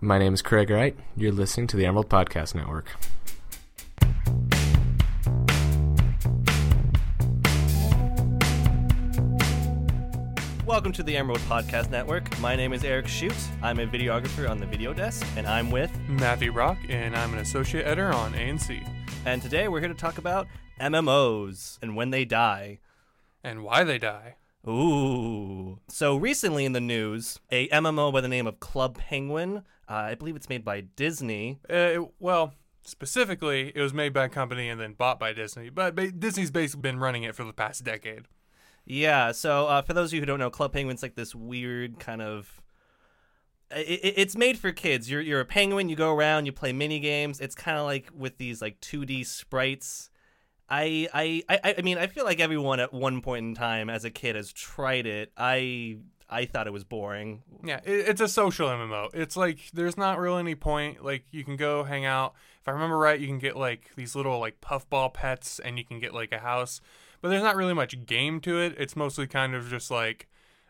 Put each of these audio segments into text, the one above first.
My name is Craig Wright. You're listening to the Emerald Podcast Network. Welcome to the Emerald Podcast Network. My name is Eric Shute. I'm a videographer on the video desk, and I'm with. Matthew Rock, and I'm an associate editor on ANC. And today we're here to talk about MMOs and when they die. And why they die. Ooh. So recently in the news, a MMO by the name of Club Penguin, uh, I believe it's made by Disney. Uh, it- well, specifically, it was made by a company and then bought by Disney. But ba- Disney's basically been running it for the past decade. Yeah, so uh, for those of you who don't know, Club Penguin's like this weird kind of. It, it- it's made for kids. You're you're a penguin. You go around. You play mini games. It's kind of like with these like 2D sprites. I, I I I mean I feel like everyone at one point in time as a kid has tried it. I I thought it was boring. Yeah, it, it's a social MMO. It's like there's not really any point. Like you can go hang out. If I remember right, you can get like these little like puffball pets, and you can get like a house. But there's not really much game to it. It's mostly kind of just like,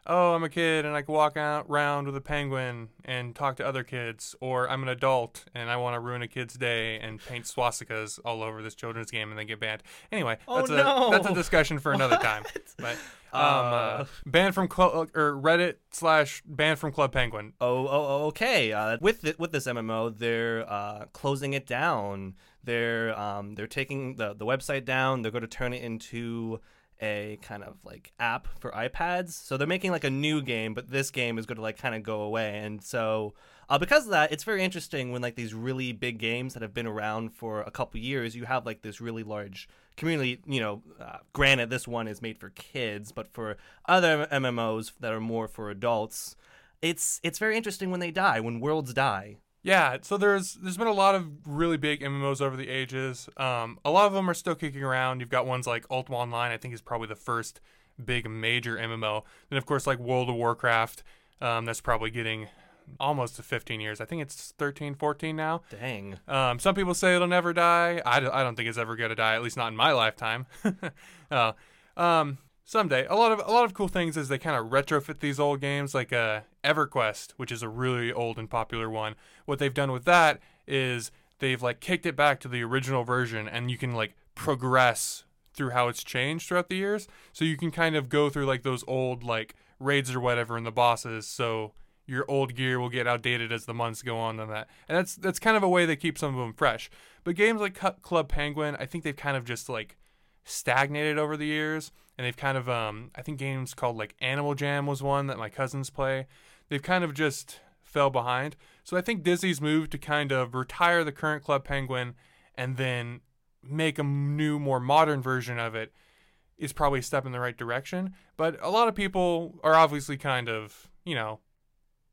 oh, I'm a kid and I can walk out around with a penguin and talk to other kids, or I'm an adult and I want to ruin a kid's day and paint swastikas all over this children's game and then get banned. Anyway, Oh, that's a that's a discussion for another time. But um, uh, Uh. banned from Cl- or Reddit slash banned from Club Penguin. Oh, oh, oh, okay. Uh, with it, with this MMO, they're uh, closing it down. They're um, they're taking the the website down. They're going to turn it into a kind of like app for iPads. So they're making like a new game, but this game is going to like kind of go away. And so uh, because of that, it's very interesting when like these really big games that have been around for a couple years, you have like this really large community. You know, uh, granted, this one is made for kids, but for other MMOs that are more for adults it's it's very interesting when they die, when worlds die. Yeah, so there's there's been a lot of really big MMOs over the ages. Um, a lot of them are still kicking around. You've got ones like Ultima Online. I think is probably the first big major MMO. Then of course like World of Warcraft. Um, that's probably getting almost to 15 years. I think it's 13, 14 now. Dang. Um, some people say it'll never die. I, don't- I don't think it's ever going to die, at least not in my lifetime. uh, um, someday. A lot of a lot of cool things is they kind of retrofit these old games, like uh, EverQuest, which is a really old and popular one. What they've done with that is they've like kicked it back to the original version, and you can like progress through how it's changed throughout the years. So you can kind of go through like those old like raids or whatever and the bosses. So your old gear will get outdated as the months go on and that. And that's that's kind of a way they keep some of them fresh. But games like Club Penguin, I think they've kind of just like stagnated over the years and they've kind of um I think games called like Animal Jam was one that my cousins play. They've kind of just fell behind. So I think Disney's move to kind of retire the current Club Penguin and then make a new more modern version of it is probably a step in the right direction. But a lot of people are obviously kind of, you know,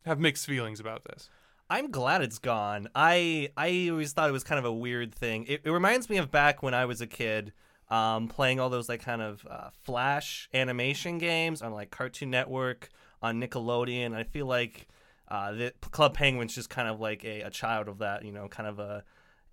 have mixed feelings about this. I'm glad it's gone. I I always thought it was kind of a weird thing. It, it reminds me of back when I was a kid, um, playing all those like kind of uh, flash animation games on like Cartoon Network, on Nickelodeon. I feel like uh, the Club Penguin's just kind of like a, a child of that. You know, kind of a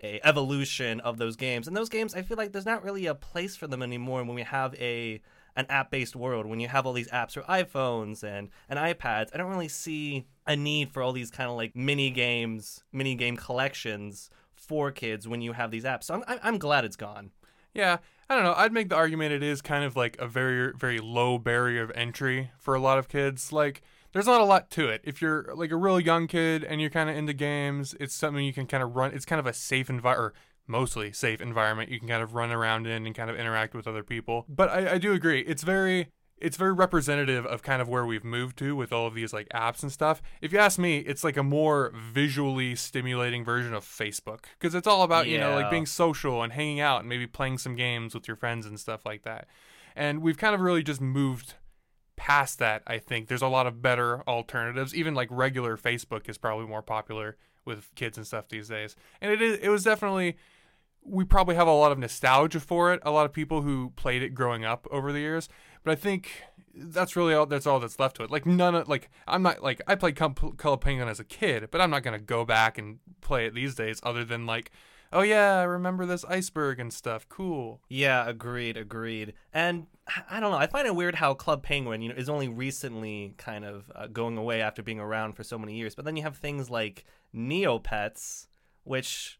a evolution of those games. And those games, I feel like there's not really a place for them anymore when we have a an app-based world. When you have all these apps for iPhones and and iPads, I don't really see a need for all these kind of like mini games, mini game collections for kids when you have these apps. So I'm- I'm glad it's gone. Yeah, I don't know. I'd make the argument it is kind of like a very, very low barrier of entry for a lot of kids. Like, there's not a lot to it. If you're like a real young kid and you're kind of into games, it's something you can kind of run. It's kind of a safe environment, or mostly safe environment you can kind of run around in and kind of interact with other people. But I, I do agree. It's very it's very representative of kind of where we've moved to with all of these like apps and stuff. If you ask me, it's like a more visually stimulating version of Facebook because it's all about, you know, like being social and hanging out and maybe playing some games with your friends and stuff like that. And we've kind of really just moved past that, I think. There's a lot of better alternatives. Even like regular Facebook is probably more popular with kids and stuff these days. And it is it was definitely we probably have a lot of nostalgia for it. A lot of people who played it growing up over the years, but I think that's really all. That's all that's left to it. Like none of like I'm not like I played Com- Color Penguin as a kid, but I'm not gonna go back and play it these days. Other than like oh yeah, I remember this iceberg and stuff. Cool. Yeah, agreed, agreed. And I don't know. I find it weird how Club Penguin, you know, is only recently kind of uh, going away after being around for so many years. But then you have things like Neopets, which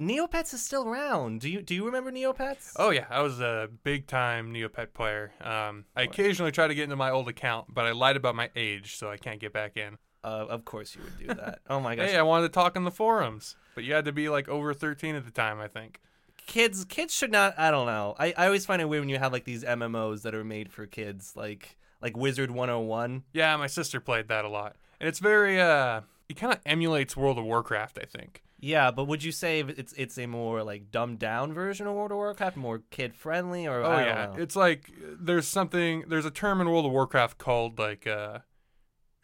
Neopets is still around. Do you do you remember Neopets? Oh yeah, I was a big time Neopet player. Um, I occasionally try to get into my old account, but I lied about my age, so I can't get back in. Uh, of course you would do that. Oh my gosh. Hey, I wanted to talk in the forums, but you had to be like over 13 at the time, I think. kids kids should not i don't know I, I always find it weird when you have like these mmos that are made for kids like like wizard 101 Yeah, my sister played that a lot, and it's very uh, it kind of emulates World of Warcraft, I think. Yeah but would you say it's it's a more like dumbed down version of world of warcraft more kid friendly or Oh I don't yeah, know. it's like there's something there's a term in World of Warcraft called like uh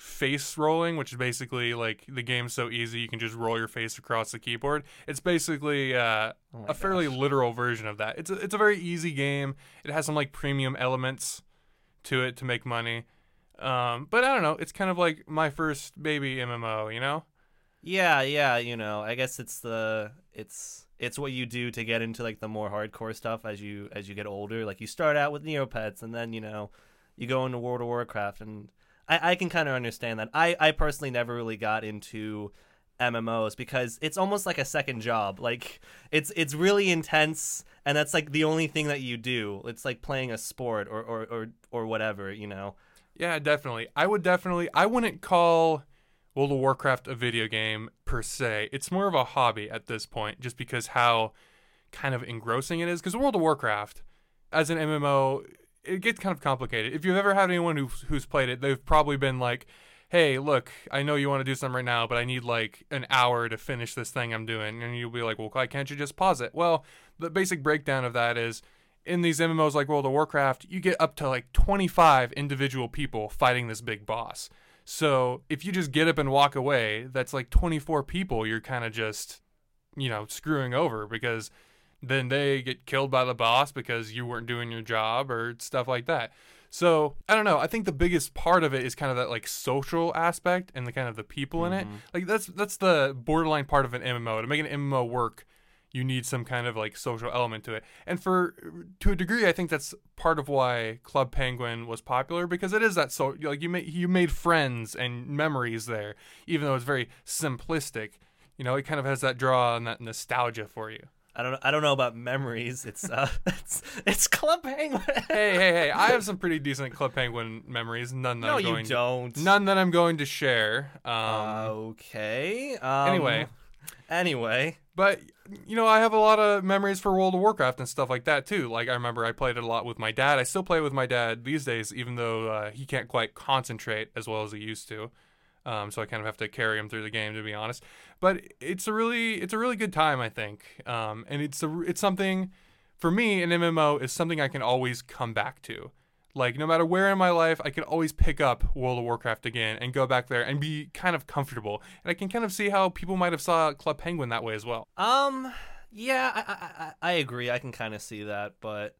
face rolling, which is basically like the game's so easy you can just roll your face across the keyboard. It's basically uh, Oh a fairly literal version of that. It's a, it's a very easy game. It has some like premium elements to it to make money. Um, but I don't know. It's kind of like my first baby MMO, you know? Yeah yeah you know i guess it's the it's it's what you do to get into like the more hardcore stuff as you as you get older like you start out with neopets and then you know you go into world of warcraft and i i can kind of understand that i i personally never really got into mmos because it's almost like a second job like it's it's really intense and that's like the only thing that you do it's like playing a sport or or or, or whatever you know Yeah, definitely. I would definitely. I wouldn't call World of Warcraft a video game per se. It's more of a hobby at this point, just because how kind of engrossing it is. Because World of Warcraft, as an MMO, it gets kind of complicated. If you've ever had anyone who's who's played it, they've probably been like, "Hey, look, I know you want to do something right now, but I need like an hour to finish this thing I'm doing," and you'll be like, "Well, why can't you just pause it?" Well, the basic breakdown of that is in these MMOs like World of Warcraft, you get up to like 25 individual people fighting this big boss. So if you just get up and walk away, that's like 24 people you're kind of just, you know, screwing over because then they get killed by the boss because you weren't doing your job or stuff like that. So I don't know. I think the biggest part of it is kind of that like social aspect and the kind of the people in it. Mm-hmm. Like that's that's the borderline part of an MMO. To make an MMO work, you need some kind of like social element to it. And for to a degree, I think that's part of why Club Penguin was popular because it is that so like you made you made friends and memories there, even though it's very simplistic. You know, it kind of has that draw and that nostalgia for you. i don't i don't know about memories it's uh it's it's club penguin Hey, hey, hey! I have some pretty decent Club Penguin memories. None that no I'm you going don't none that I'm going to share. Um, okay um, anyway. anyway But you know, I have a lot of memories for World of Warcraft and stuff like that too. Like I remember I played it a lot with my dad. I still play it with my dad these days, even though uh, he can't quite concentrate as well as he used to. Um, so I kind of have to carry him through the game, to be honest. But it's a really, it's a really good time, I think. Um, and it's a, it's something for me. An MMO is something I can always come back to. Like no matter where in my life, I can always pick up World of Warcraft again and go back there and be kind of comfortable. And I can kind of see how people might have saw Club Penguin that way as well. Um, yeah, I I, I, agree. I can kind of see that, but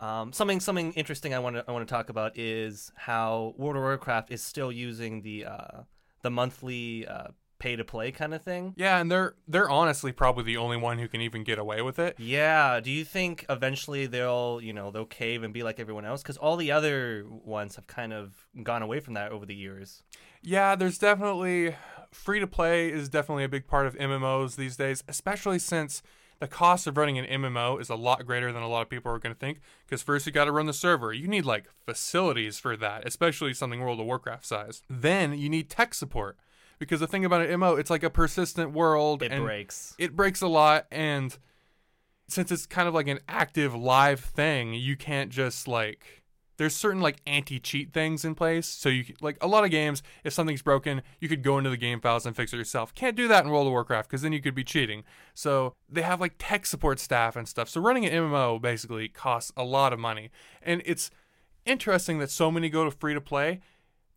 um, something something interesting I want to I want to talk about is how World of Warcraft is still using the uh the monthly uh pay to play kind of thing. Yeah, and they're they're honestly probably the only one who can even get away with it. Yeah. Do you think eventually they'll you know they'll cave and be like everyone else? Because all the other ones have kind of gone away from that over the years. Yeah, there's definitely free to play is definitely a big part of MMOs these days, especially since the cost of running an MMO is a lot greater than a lot of people are going to think. Because first you got to run the server, you need like facilities for that, especially something World of Warcraft size. Then you need tech support. Because the thing about an MMO, it's like a persistent world. It and breaks. it breaks a lot and since it's kind of like an active live thing you can't just like there's certain like anti-cheat things in place so you like a lot of games if something's broken you could go into the game files and fix it yourself can't do that in world of warcraft because then you could be cheating so they have like tech support staff and stuff so running an mmo basically costs a lot of money and it's interesting that so many go to free to play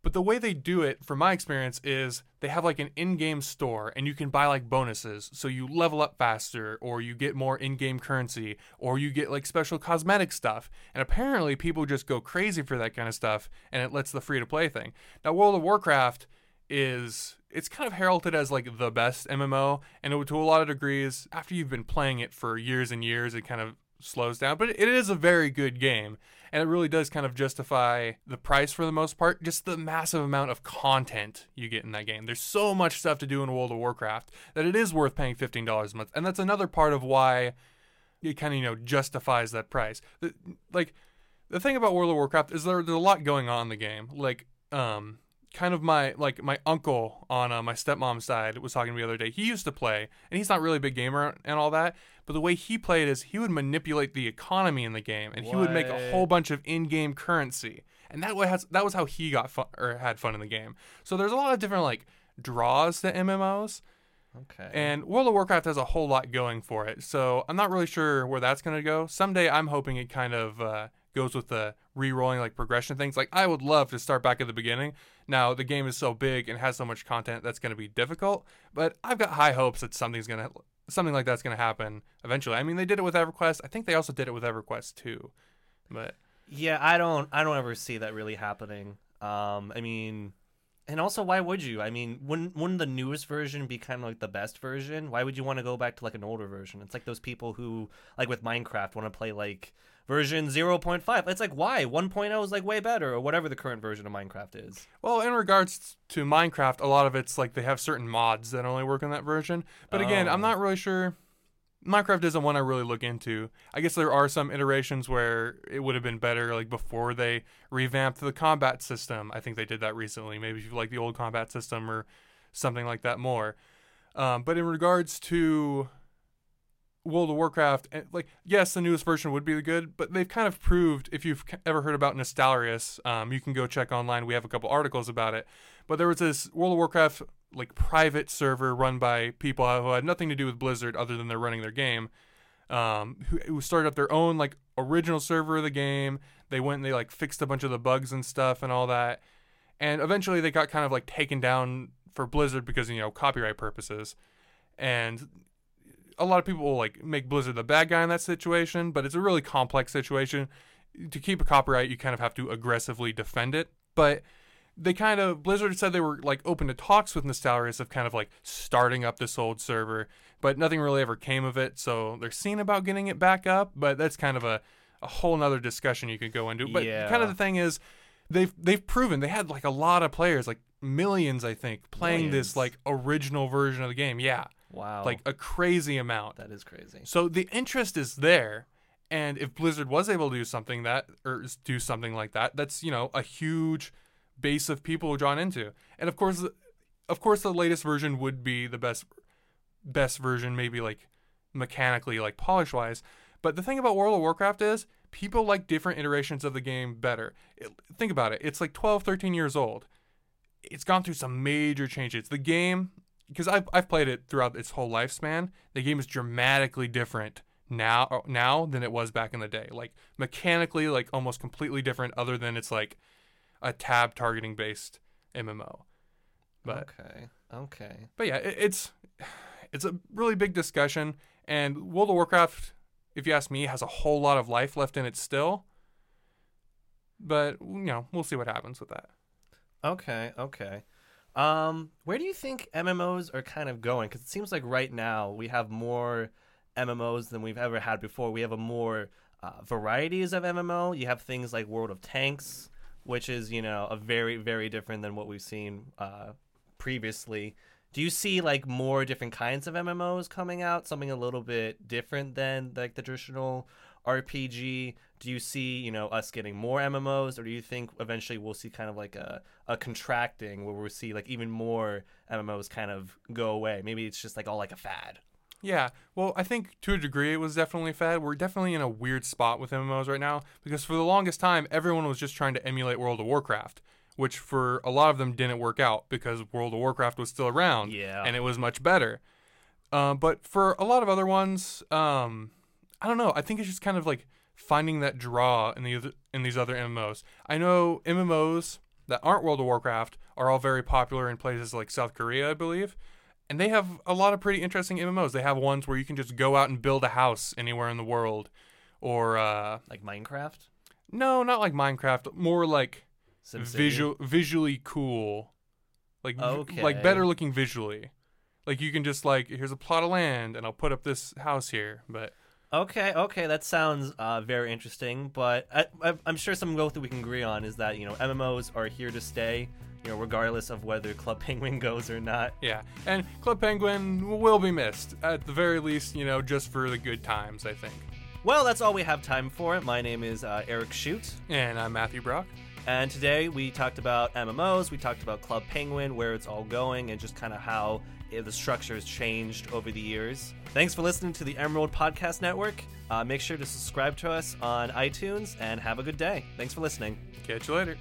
but the way they do it, from my experience, is they have like an in game store and you can buy like bonuses. So you level up faster, or you get more in game currency, or you get like special cosmetic stuff. And apparently, people just go crazy for that kind of stuff and it lets the free to play thing. Now, World of Warcraft is it's kind of heralded as like the best MMO, and to a lot of degrees, after you've been playing it for years and years, it kind of slows down. But it is a very good game, and it really does kind of justify the price for the most part. Just the massive amount of content you get in that game. There's so much stuff to do in World of Warcraft that it is worth paying fifteen dollars a month, and that's another part of why it kind of you know justifies that price. The, like the thing about World of Warcraft is there, there's a lot going on in the game. Like um kind of my like my uncle on uh, my stepmom's side was talking to me the other day. He used to play, and he's not really a big gamer and all that. But the way he played is he would manipulate the economy in the game, and he would make a whole bunch of in-game currency, and that way has that was how he got fun or had fun in the game. So there's a lot of different like draws to MMOs, Okay. and World of Warcraft has a whole lot going for it. So I'm not really sure where that's going to go. Someday I'm hoping it kind of uh, goes with the re-rolling like progression things. Like I would love to start back at the beginning. Now the game is so big and has so much content that's going to be difficult, but I've got high hopes that something's going to something like that's going to happen eventually. I mean, they did it with EverQuest. I think they also did it with EverQuest too. But Yeah, I don't I don't ever see that really happening. Um I mean and also why would you? I mean, wouldn't wouldn't the newest version be kind of like the best version? Why would you want to go back to like an older version? It's like those people who like with Minecraft want to play like version 0.5. It's like why? 1.0 is like way better or whatever the current version of Minecraft is. Well, in regards to Minecraft, a lot of it's like they have certain mods that only work on that version. But again, I'm Oh. not really sure. Minecraft isn't one I really look into. I guess there are some iterations where it would have been better, like before they revamped the combat system. I think they did that recently. Maybe if you like the old combat system or something like that more. Um, but in regards to World of Warcraft, and, like yes, the newest version would be good, but they've kind of proved. If you've ever heard about Nostalrius, um, you can go check online. We have a couple articles about it. But there was this World of Warcraft like private server run by people who had nothing to do with Blizzard other than they're running their game. Um, who, who started up their own like original server of the game. They went and they like fixed a bunch of the bugs and stuff and all that. And eventually they got kind of like taken down for Blizzard because you know copyright purposes. And a lot of people will like make Blizzard the bad guy in that situation, but it's a really complex situation. To keep a copyright, you kind of have to aggressively defend it. But they kind of Blizzard said they were like open to talks with Nostalrius of kind of like starting up this old server, but nothing really ever came of it. So they're seeing about getting it back up, but that's kind of a, a whole nother discussion you could go into. But Yeah. kind of the thing is they've they've proven they had like a lot of players, like millions, I think, playing Millions. this like original version of the game. Yeah. Wow. Like a crazy amount. that is crazy. So the interest is there, and if Blizzard was able to do something that or do something like that, that's you know a huge base of people drawn into. And of course, of course, the latest version would be the best best version, maybe like mechanically, like polish wise. But the thing about World of Warcraft is people like different iterations of the game better. It, think about it. It's like 12, 13 years old. It's gone through some major changes. The game, because I've, I've played it throughout its whole lifespan, the game is dramatically different now uh, now than it was back in the day. Like mechanically, like almost completely different, other than it's like a tab targeting based MMO. But okay. Okay. but yeah, it, it's it's a really big discussion, and World of Warcraft, if you ask me, has a whole lot of life left in it still. But you know, we'll see what happens with that. Okay, okay. Um, where do you think MMOs are kind of going? Because it seems like right now we have more MMOs than we've ever had before. We have a more uh, varieties of MMO. You have things like World of Tanks, which is you know a very very different than what we've seen uh, previously. Do you see like more different kinds of MMOs coming out? Something a little bit different than like the traditional RPG? Do you see, you know, us getting more MMOs, or do you think eventually we'll see kind of like a, a contracting where we'll see like even more MMOs kind of go away? Maybe it's just like all like a fad. Yeah, well, I think to a degree it was definitely a fad. We're definitely in a weird spot with MMOs right now because for the longest time everyone was just trying to emulate World of Warcraft, which for a lot of them didn't work out because World of Warcraft was still around Yeah. and it was much better. Um, but for a lot of other ones, um, I don't know. I think it's just kind of like finding that draw in the other, in these other MMOs. I know MMOs that aren't World of Warcraft are all very popular in places like South Korea, I believe. And they have a lot of pretty interesting MMOs. They have ones where you can just go out and build a house anywhere in the world. Or, uh, Like Minecraft, no, not like Minecraft, more like SimCity. visual, visually cool like v- like better looking visually. Like you can just like here's a plot of land and I'll put up this house here, but Okay, okay, that sounds uh, very interesting. But I, I'm sure some both that we can agree on is that you know MMOs are here to stay. You know, regardless of whether Club Penguin goes or not. yeah. And Club Penguin will be missed at the very least, you know, just for the good times, I think. Well, that's all we have time for. My name is uh, Eric Shute, And I'm Matthew Brock. And today we talked about MMOs. We talked about Club Penguin, where it's all going, and just kind of how eh, the structure has changed over the years. Thanks for listening to the Emerald Podcast Network. Uh, make sure to subscribe to us on iTunes, and have a good day. Thanks for listening. Catch you later.